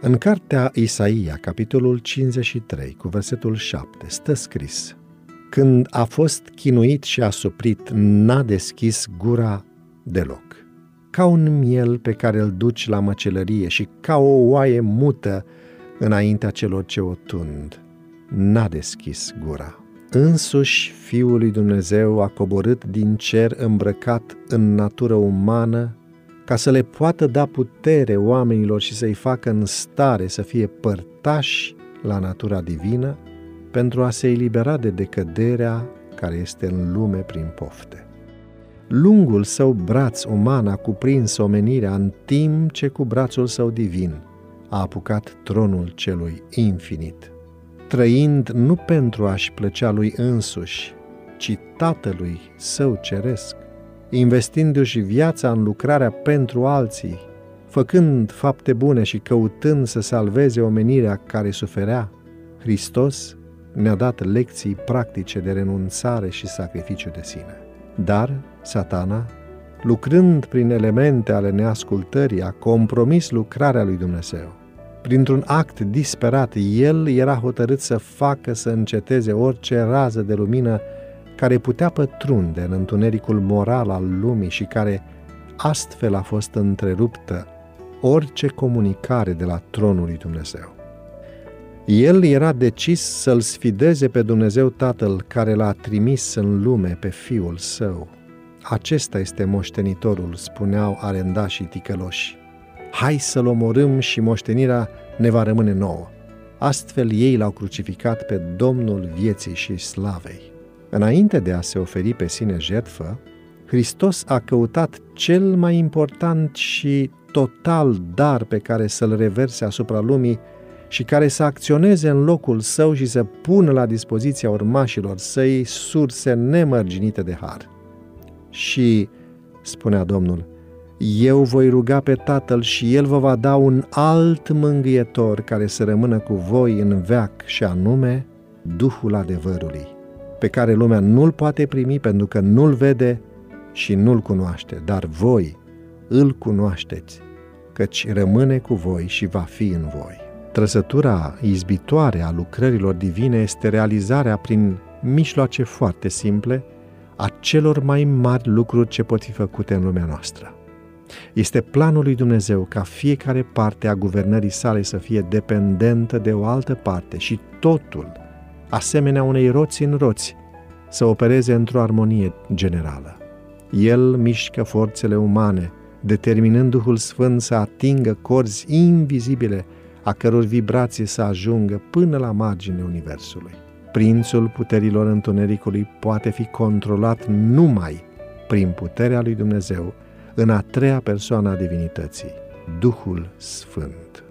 În cartea Isaia, capitolul 53, cu versetul 7, stă scris Când a fost chinuit și asuprit, n-a deschis gura deloc. Ca un miel pe care îl duci la măcelărie și ca o oaie mută înaintea celor ce o tund, n-a deschis gura. Însuși Fiul lui Dumnezeu a coborât din cer îmbrăcat în natură umană ca să le poată da putere oamenilor și să-i facă în stare să fie părtași la natura divină pentru a se elibera de decăderea care este în lume prin pofte. Lungul său braț uman a cuprins omenirea în timp ce cu brațul său divin a apucat tronul celui infinit, trăind nu pentru a-și plăcea lui însuși, ci tatălui său ceresc investindu-și viața în lucrarea pentru alții, făcând fapte bune și căutând să salveze omenirea care suferea, Hristos ne-a dat lecții practice de renunțare și sacrificiu de sine. Dar satana, lucrând prin elemente ale neascultării, a compromis lucrarea lui Dumnezeu. Printr-un act disperat, el era hotărât să facă să înceteze orice rază de lumină care putea pătrunde în întunericul moral al lumii și care astfel a fost întreruptă orice comunicare de la tronul lui Dumnezeu. El era decis să-l sfideze pe Dumnezeu Tatăl care l-a trimis în lume pe Fiul Său. Acesta este moștenitorul, spuneau arendașii ticăloși. Hai să-l omorâm și moștenirea ne va rămâne nouă. Astfel ei l-au crucificat pe Domnul vieții și slavei. Înainte de a se oferi pe sine jertfă, Hristos a căutat cel mai important și total dar pe care să-l reverse asupra lumii și care să acționeze în locul său și să pună la dispoziția urmașilor săi surse nemărginite de har. Și, spunea Domnul, eu voi ruga pe Tatăl și El vă va da un alt mângâietor care să rămână cu voi în veac și anume Duhul adevărului pe care lumea nu-l poate primi pentru că nu-l vede și nu-l cunoaște, dar voi îl cunoașteți, căci rămâne cu voi și va fi în voi. Trăsătura izbitoare a lucrărilor divine este realizarea prin mijloace foarte simple a celor mai mari lucruri ce pot fi făcute în lumea noastră. Este planul lui Dumnezeu ca fiecare parte a guvernării sale să fie dependentă de o altă parte și totul – asemenea unei roți în roți, să opereze într-o armonie generală. El mișcă forțele umane, determinând Duhul Sfânt să atingă corzi invizibile, a căror vibrație să ajungă până la marginea Universului. Prințul puterilor întunericului poate fi controlat numai prin puterea lui Dumnezeu, în a treia persoană a divinității, Duhul Sfânt.